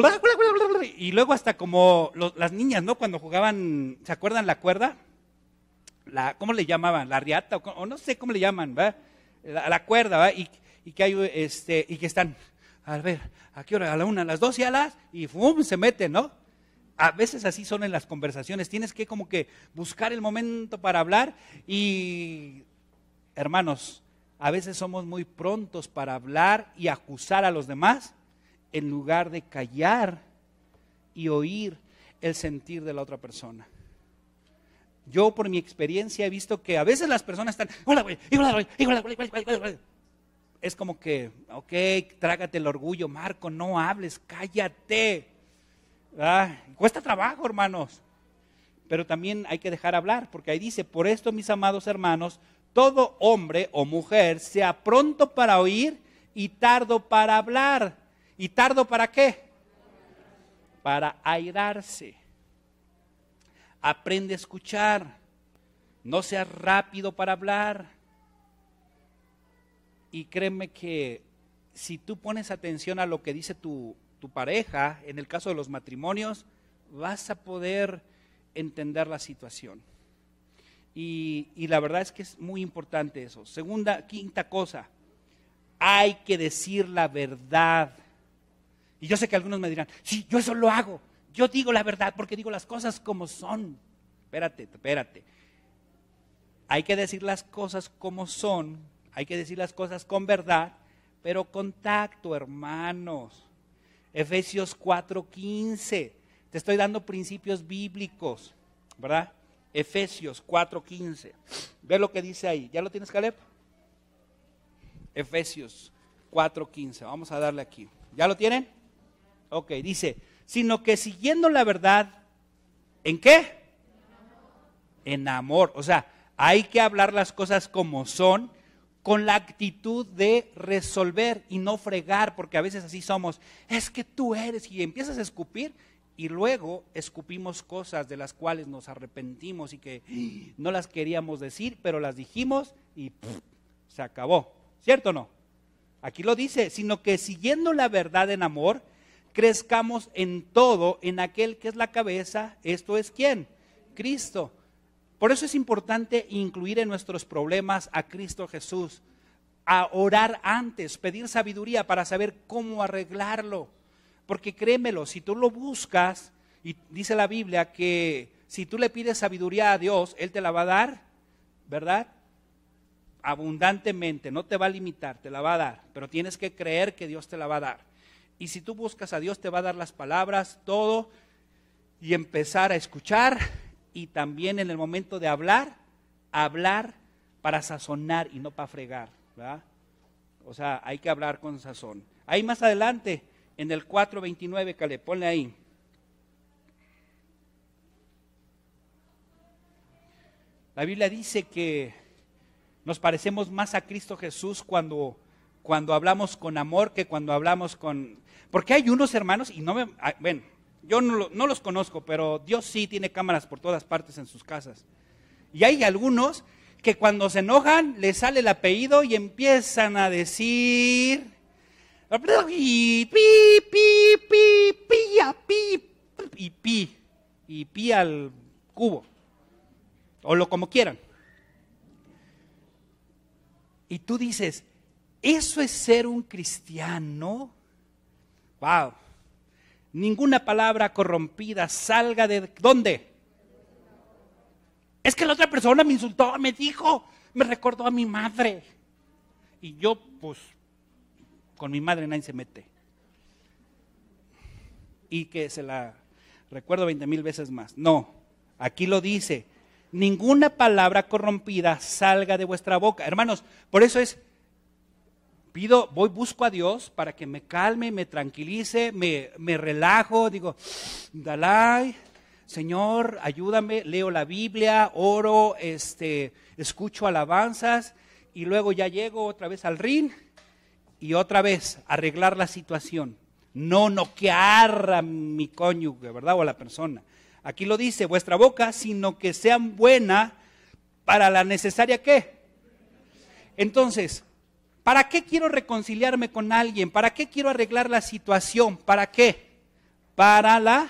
y luego hasta como las niñas, ¿no? Cuando jugaban, ¿se acuerdan la cuerda? La, ¿Cómo le llamaban? La riata o, no sé cómo le llaman, ¿verdad? La, la cuerda, ¿verdad? Y, y que hay este y que están a ver, ¿a qué hora? A la una, a las dos y a las y ¡fum! se meten, ¿no? A veces así son en las conversaciones, tienes que como que buscar el momento para hablar y hermanos, a veces somos muy prontos para hablar y acusar a los demás en lugar de callar y oír el sentir de la otra persona. Yo por mi experiencia he visto que a veces las personas están, hola, güey, hola, güey, hola, güey, güey, es como que, ok, trágate el orgullo, Marco, no hables, cállate. Cuesta trabajo, hermanos. pero también hay que dejar hablar, porque ahí dice, por esto mis amados hermanos, todo hombre o mujer sea pronto para oír y tardo para hablar. ¿Y tardo para qué? Para airarse. Aprende a escuchar. No seas rápido para hablar. Y créeme que si tú pones atención a lo que dice tu, tu pareja, en el caso de los matrimonios, vas a poder entender la situación. Y, y, la verdad es que es muy importante eso. Segunda, quinta cosa, hay que decir la verdad. Y yo sé que algunos me dirán, sí, yo eso lo hago. Yo digo la verdad porque digo las cosas como son. Espérate, espérate. Hay que decir las cosas como son, hay que decir las cosas con verdad, pero con tacto, hermanos. Efesios 4:15. Te estoy dando principios bíblicos, ¿verdad? Efesios 4:15. Ve lo que dice ahí. ¿Ya lo tienes, Caleb? Efesios 4:15. Vamos a darle aquí. ¿Ya lo tienen? Ok, dice, sino que siguiendo la verdad, ¿en qué? En amor. O sea, hay que hablar las cosas como son, con la actitud de resolver y no fregar, porque a veces así somos. Es que tú eres y empiezas a escupir y luego escupimos cosas de las cuales nos arrepentimos y que no las queríamos decir, pero las dijimos y se acabó. ¿Cierto o no? Aquí lo dice, sino que siguiendo la verdad en amor, crezcamos en todo en aquel que es la cabeza, esto es quién? Cristo. Por eso es importante incluir en nuestros problemas a Cristo Jesús, a orar antes, pedir sabiduría para saber cómo arreglarlo. Porque créemelo, si tú lo buscas, y dice la Biblia que si tú le pides sabiduría a Dios, Él te la va a dar, ¿verdad? Abundantemente, no te va a limitar, te la va a dar, pero tienes que creer que Dios te la va a dar. Y si tú buscas a Dios, te va a dar las palabras, todo, y empezar a escuchar, y también en el momento de hablar, hablar para sazonar y no para fregar, ¿verdad? O sea, hay que hablar con sazón. Ahí más adelante en el 4.29, que le pone ahí. La Biblia dice que nos parecemos más a Cristo Jesús cuando, cuando hablamos con amor que cuando hablamos con... Porque hay unos hermanos, y no me... Ah, ven, yo no, no los conozco, pero Dios sí tiene cámaras por todas partes en sus casas. Y hay algunos que cuando se enojan les sale el apellido y empiezan a decir y pi, y pi al cubo, o lo como quieran. Y tú dices, ¿eso es ser un cristiano? Wow. Ninguna palabra corrompida salga de ¿dónde? Es que la otra persona me insultó, me dijo, me recordó a mi madre. Y yo, pues, con mi madre nadie se mete. Y que se la recuerdo 20 mil veces más. No, aquí lo dice. Ninguna palabra corrompida salga de vuestra boca. Hermanos, por eso es, pido, voy, busco a Dios para que me calme, me tranquilice, me, me relajo. Digo, Dalai, Señor, ayúdame, leo la Biblia, oro, este, escucho alabanzas y luego ya llego otra vez al ring y otra vez arreglar la situación. No noquear a mi cónyuge, ¿verdad? O a la persona. Aquí lo dice, vuestra boca, sino que sean buena para la necesaria qué. Entonces, ¿para qué quiero reconciliarme con alguien? ¿Para qué quiero arreglar la situación? ¿Para qué? Para la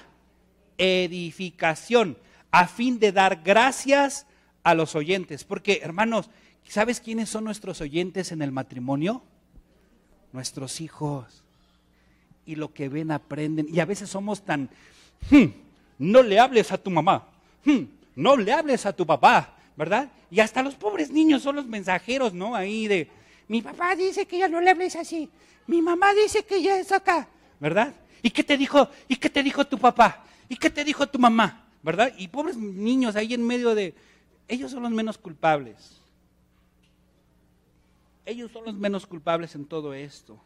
edificación, a fin de dar gracias a los oyentes. Porque, hermanos, ¿sabes quiénes son nuestros oyentes en el matrimonio? nuestros hijos. Y lo que ven aprenden. Y a veces somos tan, hmm, no le hables a tu mamá, hmm, no le hables a tu papá, ¿verdad? Y hasta los pobres niños son los mensajeros, ¿no? Ahí de, mi papá dice que ya no le hables así, mi mamá dice que ya es acá, ¿verdad? ¿Y qué te dijo? ¿Y qué te dijo tu papá? ¿Y qué te dijo tu mamá? ¿Verdad? Y pobres niños ahí en medio de, ellos son los menos culpables. Ellos son los menos culpables en todo esto.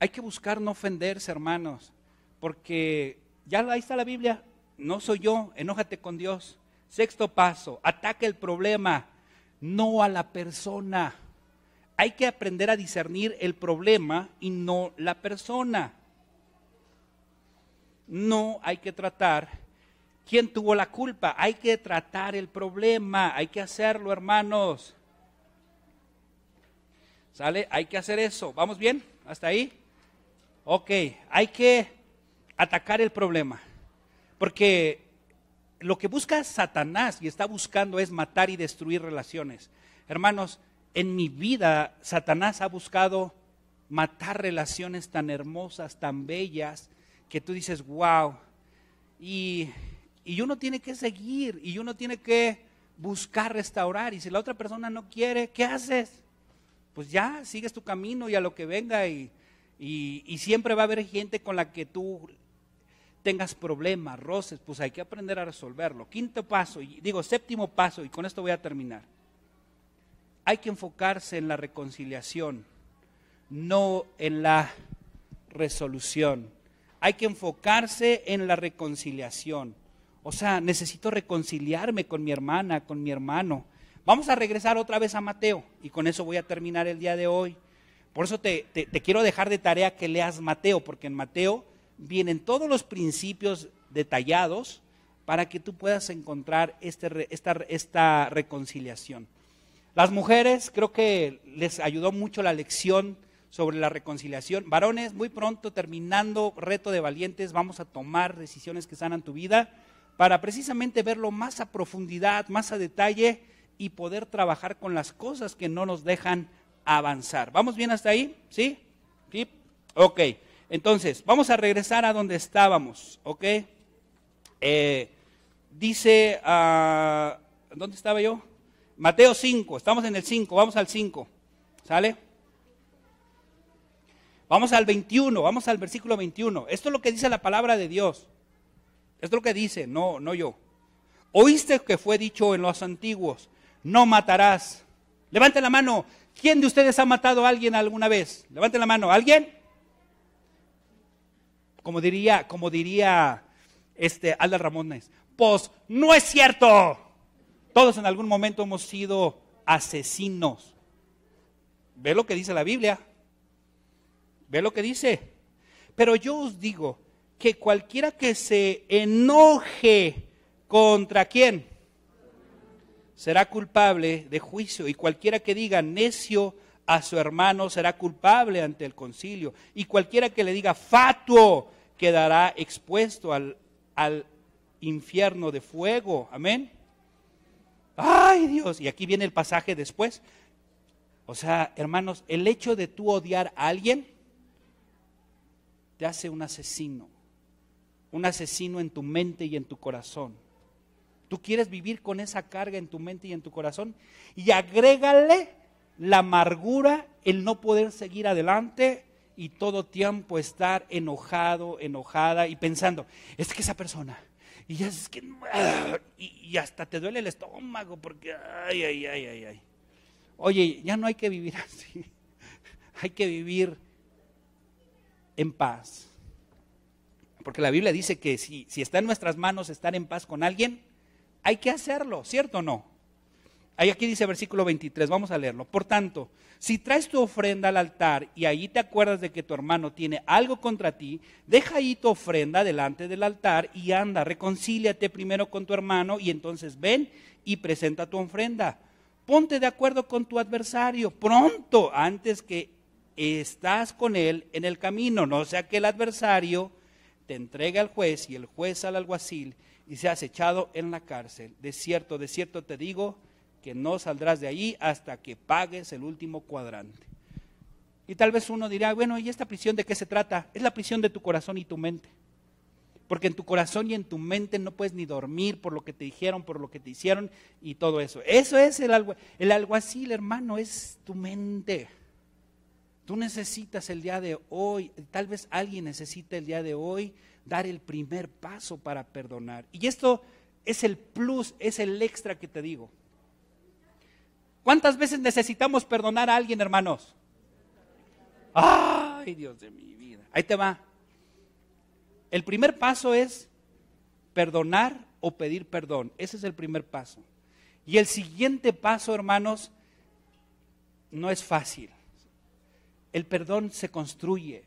Hay que buscar no ofenderse, hermanos, porque ya ahí está la Biblia. no soy yo, enójate con Dios. Sexto paso, ataca el problema, no a la persona. Hay que aprender a discernir el problema y no la persona. No hay que tratar quién tuvo la culpa, hay que tratar el problema, hay que hacerlo, hermanos. ¿Sale? Hay que hacer eso. ¿Vamos bien? ¿Hasta ahí? Ok, hay que atacar el problema. Porque lo que busca Satanás y está buscando es matar y destruir relaciones. Hermanos, en mi vida Satanás ha buscado matar relaciones tan hermosas, tan bellas, que tú dices, wow. Y, y uno tiene que seguir y uno tiene que buscar restaurar. Y si la otra persona no quiere, ¿qué haces? Pues ya, sigues tu camino y a lo que venga y, y siempre va a haber gente con la que tú tengas problemas, roces, pues hay que aprender a resolverlo. Quinto paso, y digo séptimo paso, y con esto voy a terminar. Hay que enfocarse en la reconciliación, no en la resolución. Hay que enfocarse en la reconciliación. O sea, necesito reconciliarme con mi hermana, con mi hermano. Vamos a regresar otra vez a Mateo y con eso voy a terminar el día de hoy. Por eso te, te, quiero dejar de tarea que leas Mateo, porque en Mateo vienen todos los principios detallados para que tú puedas encontrar este, esta, esta reconciliación. Las mujeres, creo que les ayudó mucho la lección sobre la reconciliación. Varones, muy pronto, terminando Reto de Valientes, vamos a tomar decisiones que sanan tu vida para precisamente verlo más a profundidad, más a detalle y poder trabajar con las cosas que no nos dejan avanzar. ¿Vamos bien hasta ahí? ¿Sí? ¿Sí? Ok. Entonces, vamos a regresar a donde estábamos, ¿ok? Eh, dice, uh, ¿dónde estaba yo? Mateo 5, estamos en el 5, vamos al 5, ¿sale? Vamos al 21, vamos al versículo 21. Esto es lo que dice la palabra de Dios. Esto es lo que dice, no, no yo. Oíste que fue dicho en los antiguos, no matarás. Levante la mano. ¿Quién de ustedes ha matado a alguien alguna vez? Levante la mano. ¿Alguien? Como diría, como diría este Alda Ramones, pues no es cierto. Todos en algún momento hemos sido asesinos. Ve lo que dice la Biblia. Ve lo que dice. Pero yo os digo que cualquiera que se enoje contra quién será culpable de juicio y cualquiera que diga necio a su hermano será culpable ante el concilio y cualquiera que le diga fatuo quedará expuesto al, al infierno de fuego. Amén. Ay Dios, y aquí viene el pasaje después. O sea, hermanos, el hecho de tú odiar a alguien te hace un asesino. Un asesino en tu mente y en tu corazón. Tú quieres vivir con esa carga en tu mente y en tu corazón y agrégale la amargura, el no poder seguir adelante y todo tiempo estar enojado, enojada y pensando, es que esa persona, y ya es que, y, hasta te duele el estómago porque, ay, ay, ay, ay, ay. Oye, ya no hay que vivir (laughs) así, hay que vivir en paz. Porque la Biblia dice que si, si está en nuestras manos estar en paz con alguien, hay que hacerlo, ¿cierto o no? Ahí aquí dice versículo 23, vamos a leerlo. Por tanto, si traes tu ofrenda al altar y ahí te acuerdas de que tu hermano tiene algo contra ti, deja ahí tu ofrenda delante del altar y anda, reconcíliate primero con tu hermano y entonces ven y presenta tu ofrenda. Ponte de acuerdo con tu adversario pronto antes que estás con él en el camino, no sea que el adversario te entregue al juez y el juez al alguacil y seas echado en la cárcel. De cierto, de cierto te digo que no saldrás de allí hasta que pagues el último cuadrante. Y tal vez uno dirá, bueno, ¿y esta prisión de qué se trata? Es la prisión de tu corazón y tu mente. Porque en tu corazón y en tu mente no puedes ni dormir por lo que te dijeron, por lo que te hicieron y todo eso. Eso es el, algo, el alguacil, hermano, es tu mente. Tú necesitas el día de hoy, tal vez alguien necesita el día de hoy dar el primer paso para perdonar. Y esto es el plus, es el extra que te digo. ¿Cuántas veces necesitamos perdonar a alguien, hermanos? Ay, Dios de mi vida. Ahí te va. El primer paso es perdonar o pedir perdón. Ese es el primer paso. Y el siguiente paso, hermanos, no es fácil. El perdón se construye.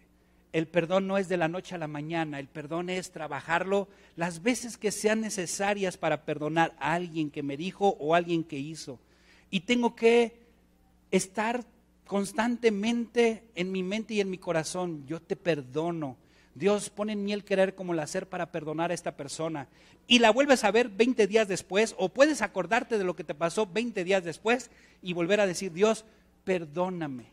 El perdón no es de la noche a la mañana. El perdón es trabajarlo las veces que sean necesarias para perdonar a alguien que me dijo o alguien que hizo. Y tengo que estar constantemente en mi mente y en mi corazón. Yo te perdono. Dios pone en mí el querer como el hacer para perdonar a esta persona. Y la vuelves a ver 20 días después, o puedes acordarte de lo que te pasó 20 días después y volver a decir, Dios, perdóname,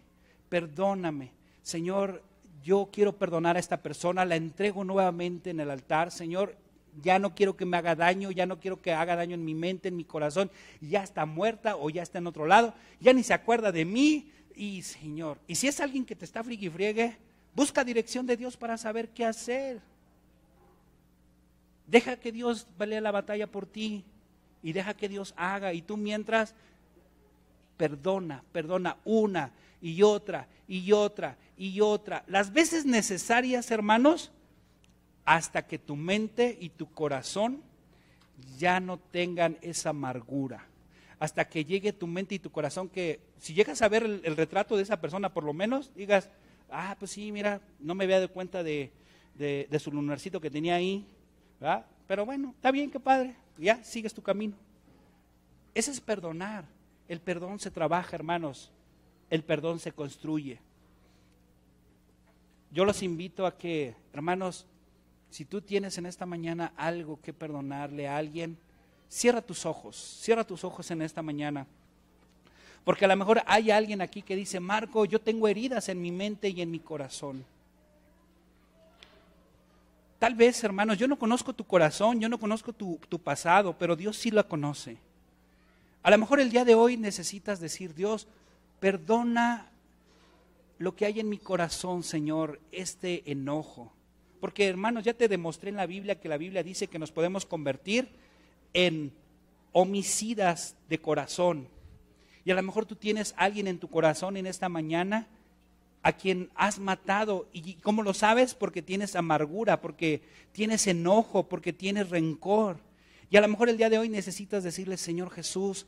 perdóname. Señor, yo quiero perdonar a esta persona, la entrego nuevamente en el altar. Señor, ya no quiero que me haga daño, ya no quiero que haga daño en mi mente, en mi corazón. Ya está muerta o ya está en otro lado, ya ni se acuerda de mí. Y Señor, y si es alguien que te está friegue, Busca dirección de Dios para saber qué hacer. Deja que Dios vale la batalla por ti y deja que Dios haga. Y tú mientras, perdona, perdona una y otra y otra y otra. Las veces necesarias, hermanos, hasta que tu mente y tu corazón ya no tengan esa amargura. Hasta que llegue tu mente y tu corazón que si llegas a ver el, retrato de esa persona, por lo menos digas, ah, pues sí, mira, no me había dado cuenta de, su lunarcito que tenía ahí. Pero bueno, está bien, qué padre, ya sigues tu camino. Ese es perdonar. El perdón se trabaja, hermanos. El perdón se construye. Yo los invito a que, hermanos, si tú tienes en esta mañana algo que perdonarle a alguien, cierra tus ojos, cierra tus ojos en esta mañana. Porque a lo mejor hay alguien aquí que dice, Marco, yo tengo heridas en mi mente y en mi corazón. Tal vez, hermanos, yo no conozco tu corazón, yo no conozco tu, pasado, pero Dios sí lo conoce. A lo mejor el día de hoy necesitas decir, Dios, perdona lo que hay en mi corazón, Señor, este enojo. Porque, hermanos, ya te demostré en la Biblia que la Biblia dice que nos podemos convertir en homicidas de corazón. Y a lo mejor tú tienes alguien en tu corazón en esta mañana a quien has matado. ¿Y cómo lo sabes? Porque tienes amargura, porque tienes enojo, porque tienes rencor. Y a lo mejor el día de hoy necesitas decirle, Señor Jesús,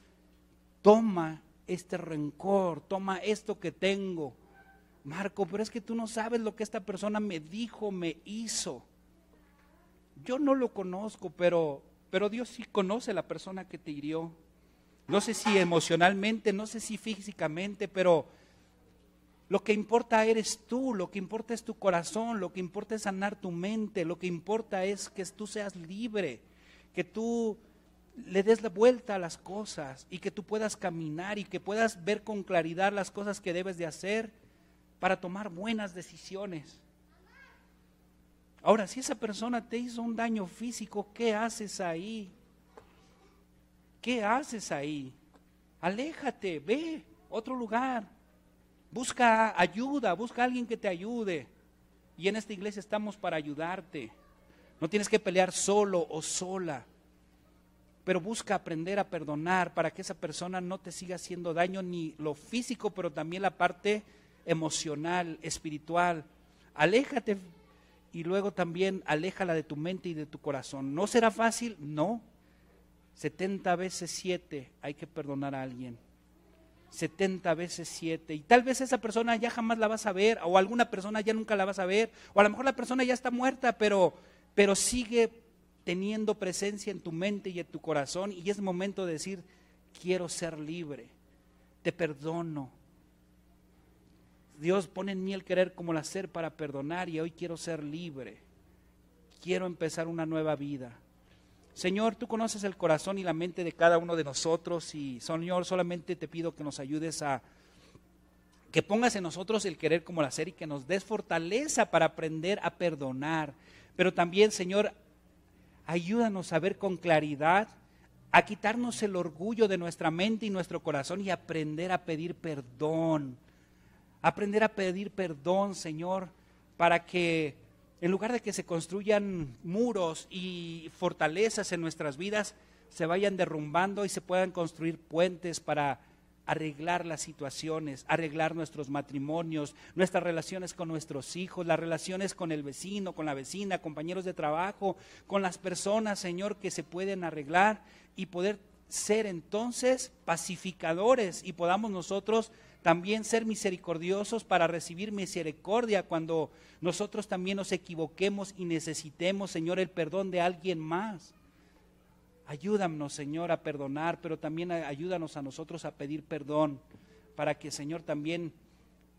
toma este rencor, toma esto que tengo. Marco, pero es que tú no sabes lo que esta persona me dijo, me hizo. Yo no lo conozco, pero, pero Dios sí conoce la persona que te hirió. No sé si emocionalmente, no sé si físicamente, pero lo que importa eres tú, lo que importa es tu corazón, lo que importa es sanar tu mente, lo que importa es que tú seas libre, que tú le des la vuelta a las cosas y que tú puedas caminar y que puedas ver con claridad las cosas que debes de hacer para tomar buenas decisiones. Ahora, si esa persona te hizo un daño físico, ¿qué haces ahí? ¿Qué haces ahí? Aléjate, ve otro lugar. Busca ayuda, busca a alguien que te ayude. Y en esta iglesia estamos para ayudarte. No tienes que pelear solo o sola. Pero busca aprender a perdonar para que esa persona no te siga haciendo daño ni lo físico, pero también la parte emocional, espiritual. Aléjate y luego también aléjala de tu mente y de tu corazón. ¿No será fácil? No. 70 veces 7 hay que perdonar a alguien. 70 veces 7. Y tal vez esa persona ya jamás la vas a ver, o alguna persona ya nunca la vas a ver, o a lo mejor la persona ya está muerta, pero, pero sigue teniendo presencia en tu mente y en tu corazón, y es momento de decir, quiero ser libre, te perdono. Dios pone en mí el querer como el hacer para perdonar, y hoy quiero ser libre. Quiero empezar una nueva vida. Señor, tú conoces el corazón y la mente de cada uno de nosotros y Señor, solamente te pido que nos ayudes a que pongas en nosotros el querer como el hacer y que nos des fortaleza para aprender a perdonar. Pero también, Señor, ayúdanos a ver con claridad, a quitarnos el orgullo de nuestra mente y nuestro corazón y aprender a pedir perdón. Aprender a pedir perdón, Señor, para que en lugar de que se construyan muros y fortalezas en nuestras vidas, se vayan derrumbando y se puedan construir puentes para arreglar las situaciones, arreglar nuestros matrimonios, nuestras relaciones con nuestros hijos, las relaciones con el vecino, con la vecina, compañeros de trabajo, con las personas, Señor, que se pueden arreglar y poder ser entonces pacificadores y podamos nosotros también ser misericordiosos para recibir misericordia cuando nosotros también nos equivoquemos y necesitemos, Señor, el perdón de alguien más. Ayúdanos, Señor, a perdonar, pero también ayúdanos a nosotros a pedir perdón para que, Señor, también,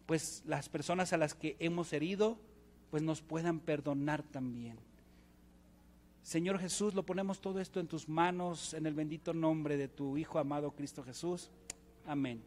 pues las personas a las que hemos herido, pues nos puedan perdonar también. Señor Jesús, lo ponemos todo esto en tus manos, en el bendito nombre de tu Hijo amado Cristo Jesús. Amén.